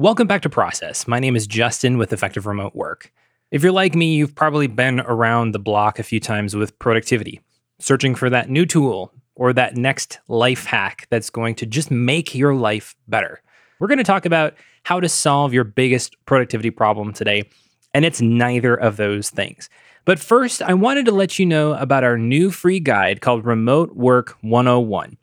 Welcome back to Process. My name is Justin with Effective Remote Work. If you're like me, you've probably been around the block a few times with productivity, searching for that new tool or that next life hack that's going to just make your life better. We're going to talk about how to solve your biggest productivity problem today, and it's neither of those things. But first, I wanted to let you know about our new free guide called Remote Work 101.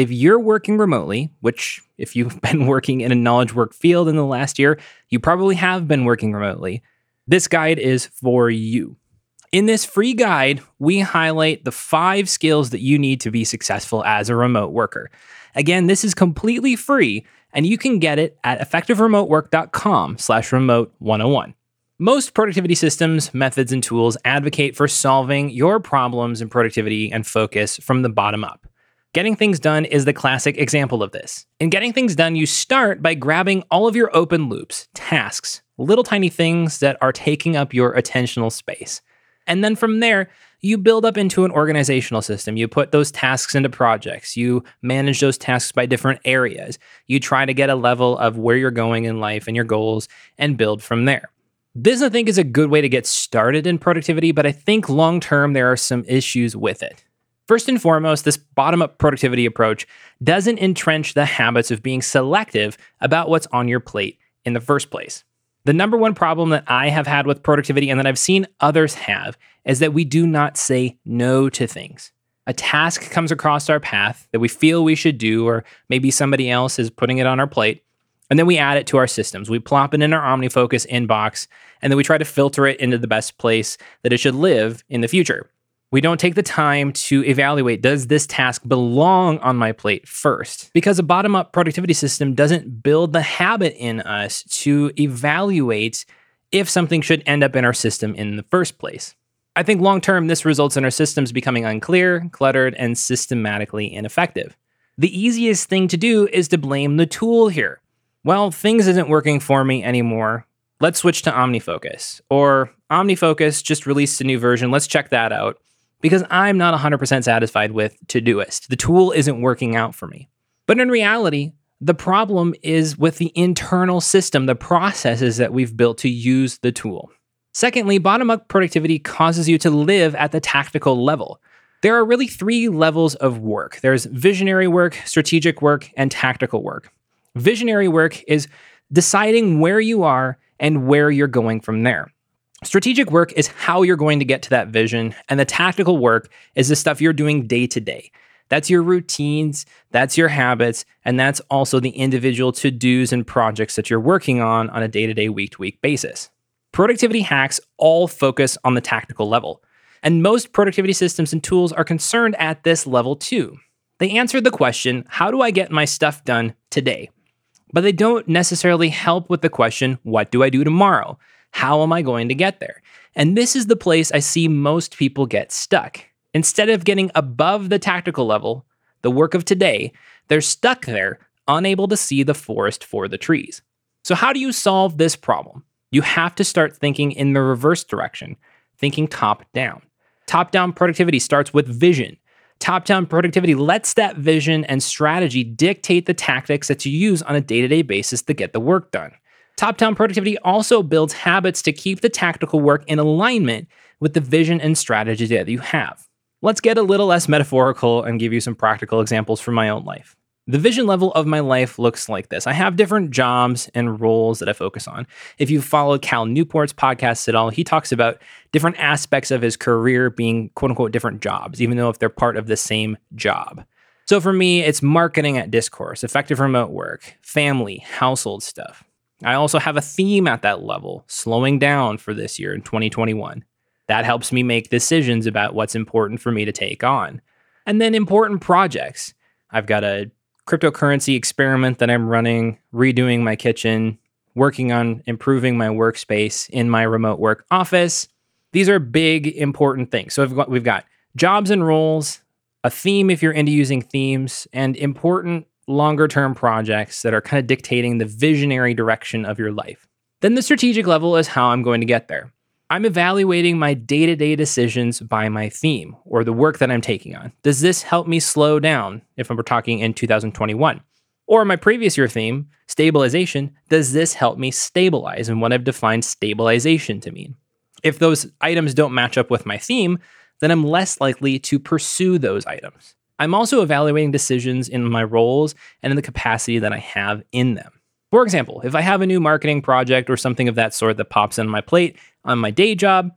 If you're working remotely, which if you've been working in a knowledge work field in the last year, you probably have been working remotely, this guide is for you. In this free guide, we highlight the five skills that you need to be successful as a remote worker. Again, this is completely free, and you can get it at effectiveremotework.com slash remote 101. Most productivity systems, methods, and tools advocate for solving your problems in productivity and focus from the bottom up. Getting things done is the classic example of this. In getting things done, you start by grabbing all of your open loops, tasks, little tiny things that are taking up your attentional space. And then from there, you build up into an organizational system. You put those tasks into projects. You manage those tasks by different areas. You try to get a level of where you're going in life and your goals and build from there. This, I think, is a good way to get started in productivity, but I think long term there are some issues with it. First and foremost, this bottom up productivity approach doesn't entrench the habits of being selective about what's on your plate in the first place. The number one problem that I have had with productivity and that I've seen others have is that we do not say no to things. A task comes across our path that we feel we should do, or maybe somebody else is putting it on our plate, and then we add it to our systems. We plop it in our OmniFocus inbox, and then we try to filter it into the best place that it should live in the future we don't take the time to evaluate does this task belong on my plate first? Because a bottom up productivity system doesn't build the habit in us to evaluate if something should end up in our system in the first place. I think long term, this results in our systems becoming unclear, cluttered, and systematically ineffective. The easiest thing to do is to blame the tool here. Well, things isn't working for me anymore. Let's switch to OmniFocus. Or OmniFocus just released a new version. Let's check that out because I'm not 100% satisfied with Todoist. The tool isn't working out for me. But in reality, the problem is with the internal system, the processes that we've built to use the tool. Secondly, bottom up productivity causes you to live at the tactical level. There are really three levels of work there's visionary work, strategic work, and tactical work. Visionary work is deciding where you are and where you're going from there. Strategic work is how you're going to get to that vision, and the tactical work is the stuff you're doing day to day. That's your routines, that's your habits, and that's also the individual to dos and projects that you're working on on a day to day, week to week basis. Productivity hacks all focus on the tactical level, and most productivity systems and tools are concerned at this level too. They answer the question, How do I get my stuff done today? But they don't necessarily help with the question, What do I do tomorrow? How am I going to get there? And this is the place I see most people get stuck. Instead of getting above the tactical level, the work of today, they're stuck there, unable to see the forest for the trees. So, how do you solve this problem? You have to start thinking in the reverse direction, thinking top down. Top down productivity starts with vision. Top down productivity lets that vision and strategy dictate the tactics that you use on a day to day basis to get the work done. Top down productivity also builds habits to keep the tactical work in alignment with the vision and strategy that you have. Let's get a little less metaphorical and give you some practical examples from my own life. The vision level of my life looks like this. I have different jobs and roles that I focus on. If you've followed Cal Newport's podcast at all, he talks about different aspects of his career being quote unquote different jobs, even though if they're part of the same job. So for me, it's marketing at Discourse, effective remote work, family, household stuff. I also have a theme at that level, slowing down for this year in 2021. That helps me make decisions about what's important for me to take on. And then important projects. I've got a cryptocurrency experiment that I'm running, redoing my kitchen, working on improving my workspace in my remote work office. These are big, important things. So we've got, we've got jobs and roles, a theme if you're into using themes, and important longer term projects that are kind of dictating the visionary direction of your life. Then the strategic level is how I'm going to get there. I'm evaluating my day to day decisions by my theme or the work that I'm taking on. Does this help me slow down if we're talking in 2021? Or my previous year theme, stabilization, does this help me stabilize and what I've defined stabilization to mean? If those items don't match up with my theme, then I'm less likely to pursue those items. I'm also evaluating decisions in my roles and in the capacity that I have in them. For example, if I have a new marketing project or something of that sort that pops on my plate on my day job,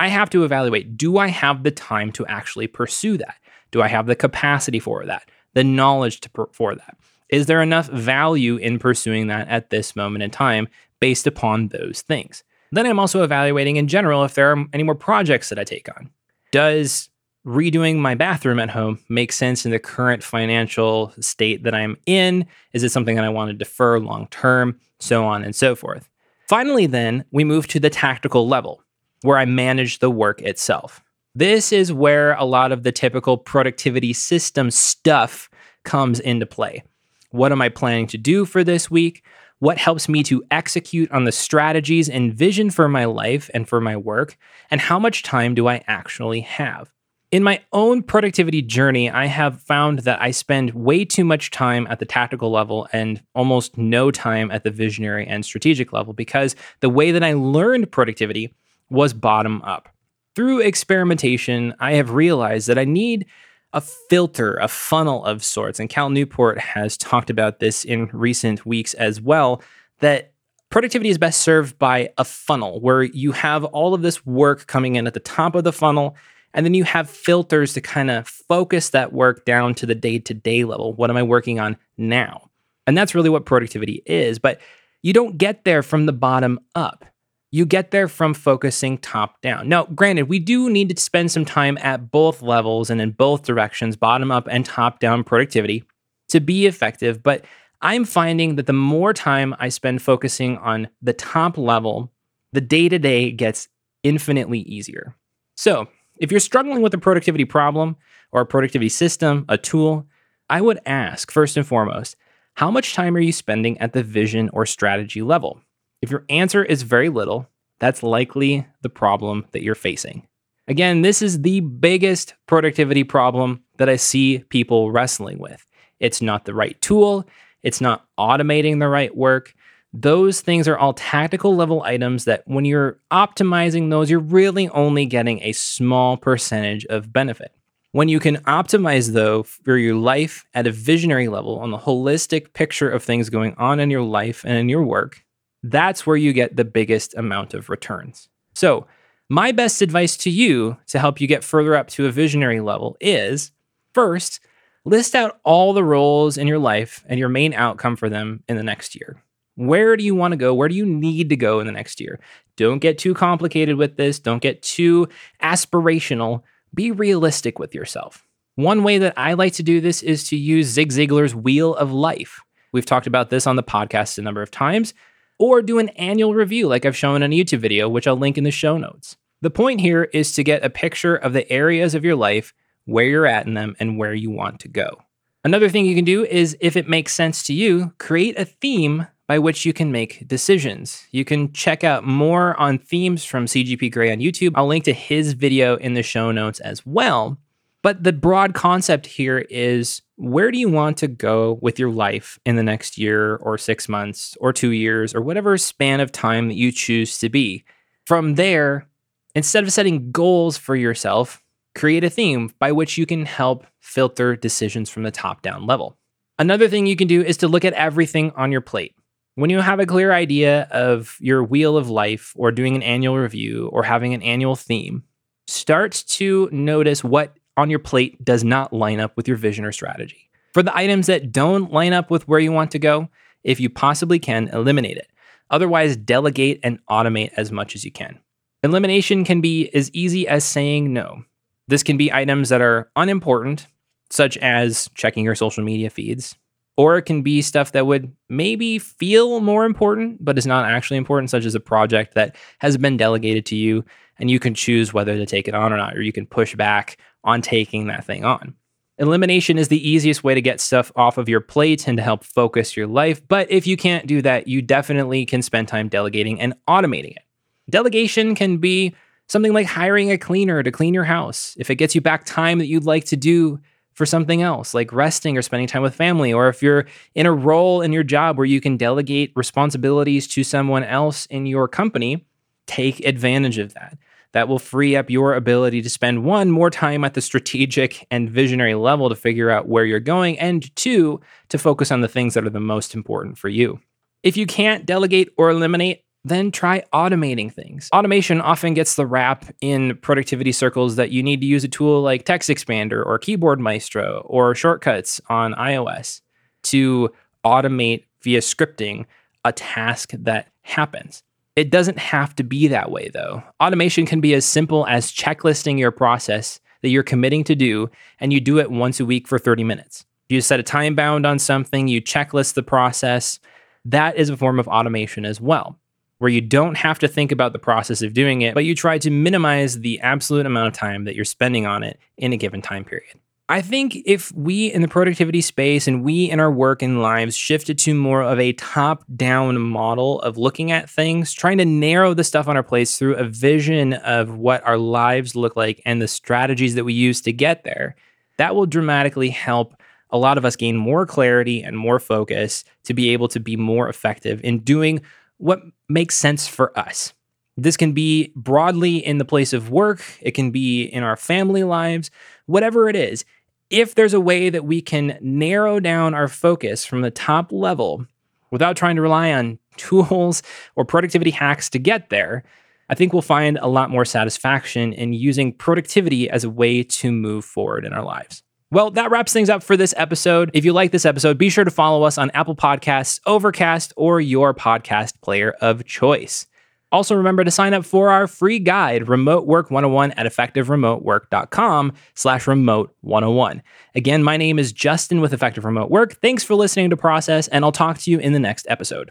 I have to evaluate do I have the time to actually pursue that? Do I have the capacity for that? The knowledge to, for that? Is there enough value in pursuing that at this moment in time based upon those things? Then I'm also evaluating in general if there are any more projects that I take on. Does redoing my bathroom at home make sense in the current financial state that I'm in? Is it something that I want to defer long term? So on and so forth. Finally, then, we move to the tactical level where I manage the work itself. This is where a lot of the typical productivity system stuff comes into play. What am I planning to do for this week? What helps me to execute on the strategies and vision for my life and for my work? And how much time do I actually have? In my own productivity journey, I have found that I spend way too much time at the tactical level and almost no time at the visionary and strategic level because the way that I learned productivity was bottom up. Through experimentation, I have realized that I need a filter, a funnel of sorts. And Cal Newport has talked about this in recent weeks as well that productivity is best served by a funnel where you have all of this work coming in at the top of the funnel. And then you have filters to kind of focus that work down to the day to day level. What am I working on now? And that's really what productivity is. But you don't get there from the bottom up. You get there from focusing top down. Now, granted, we do need to spend some time at both levels and in both directions, bottom up and top down productivity, to be effective. But I'm finding that the more time I spend focusing on the top level, the day to day gets infinitely easier. So, if you're struggling with a productivity problem or a productivity system, a tool, I would ask first and foremost, how much time are you spending at the vision or strategy level? If your answer is very little, that's likely the problem that you're facing. Again, this is the biggest productivity problem that I see people wrestling with. It's not the right tool, it's not automating the right work. Those things are all tactical level items that when you're optimizing those, you're really only getting a small percentage of benefit. When you can optimize, though, for your life at a visionary level on the holistic picture of things going on in your life and in your work, that's where you get the biggest amount of returns. So, my best advice to you to help you get further up to a visionary level is first, list out all the roles in your life and your main outcome for them in the next year. Where do you want to go? Where do you need to go in the next year? Don't get too complicated with this. Don't get too aspirational. Be realistic with yourself. One way that I like to do this is to use Zig Ziglar's Wheel of Life. We've talked about this on the podcast a number of times or do an annual review like I've shown in a YouTube video, which I'll link in the show notes. The point here is to get a picture of the areas of your life, where you're at in them, and where you want to go. Another thing you can do is, if it makes sense to you, create a theme by which you can make decisions. You can check out more on themes from CGP Grey on YouTube. I'll link to his video in the show notes as well. But the broad concept here is where do you want to go with your life in the next year or six months or two years or whatever span of time that you choose to be? From there, instead of setting goals for yourself, create a theme by which you can help filter decisions from the top down level. Another thing you can do is to look at everything on your plate. When you have a clear idea of your wheel of life or doing an annual review or having an annual theme, start to notice what on your plate does not line up with your vision or strategy. For the items that don't line up with where you want to go, if you possibly can, eliminate it. Otherwise, delegate and automate as much as you can. Elimination can be as easy as saying no. This can be items that are unimportant, such as checking your social media feeds, or it can be stuff that would maybe feel more important, but is not actually important, such as a project that has been delegated to you and you can choose whether to take it on or not, or you can push back on taking that thing on. Elimination is the easiest way to get stuff off of your plate and to help focus your life. But if you can't do that, you definitely can spend time delegating and automating it. Delegation can be something like hiring a cleaner to clean your house. If it gets you back time that you'd like to do for something else, like resting or spending time with family, or if you're in a role in your job where you can delegate responsibilities to someone else in your company, take advantage of that. That will free up your ability to spend one, more time at the strategic and visionary level to figure out where you're going, and two, to focus on the things that are the most important for you. If you can't delegate or eliminate, then try automating things. Automation often gets the rap in productivity circles that you need to use a tool like Text Expander or Keyboard Maestro or shortcuts on iOS to automate via scripting a task that happens. It doesn't have to be that way though. Automation can be as simple as checklisting your process that you're committing to do and you do it once a week for 30 minutes. You set a time bound on something, you checklist the process. That is a form of automation as well where you don't have to think about the process of doing it, but you try to minimize the absolute amount of time that you're spending on it in a given time period. I think if we in the productivity space and we in our work and lives shifted to more of a top down model of looking at things, trying to narrow the stuff on our plates through a vision of what our lives look like and the strategies that we use to get there, that will dramatically help a lot of us gain more clarity and more focus to be able to be more effective in doing what makes sense for us. This can be broadly in the place of work, it can be in our family lives, whatever it is. If there's a way that we can narrow down our focus from the top level without trying to rely on tools or productivity hacks to get there, I think we'll find a lot more satisfaction in using productivity as a way to move forward in our lives. Well, that wraps things up for this episode. If you like this episode, be sure to follow us on Apple Podcasts, Overcast, or your podcast player of choice. Also, remember to sign up for our free guide, Remote Work 101 at effectiveremotework.com slash remote 101. Again, my name is Justin with Effective Remote Work. Thanks for listening to Process, and I'll talk to you in the next episode.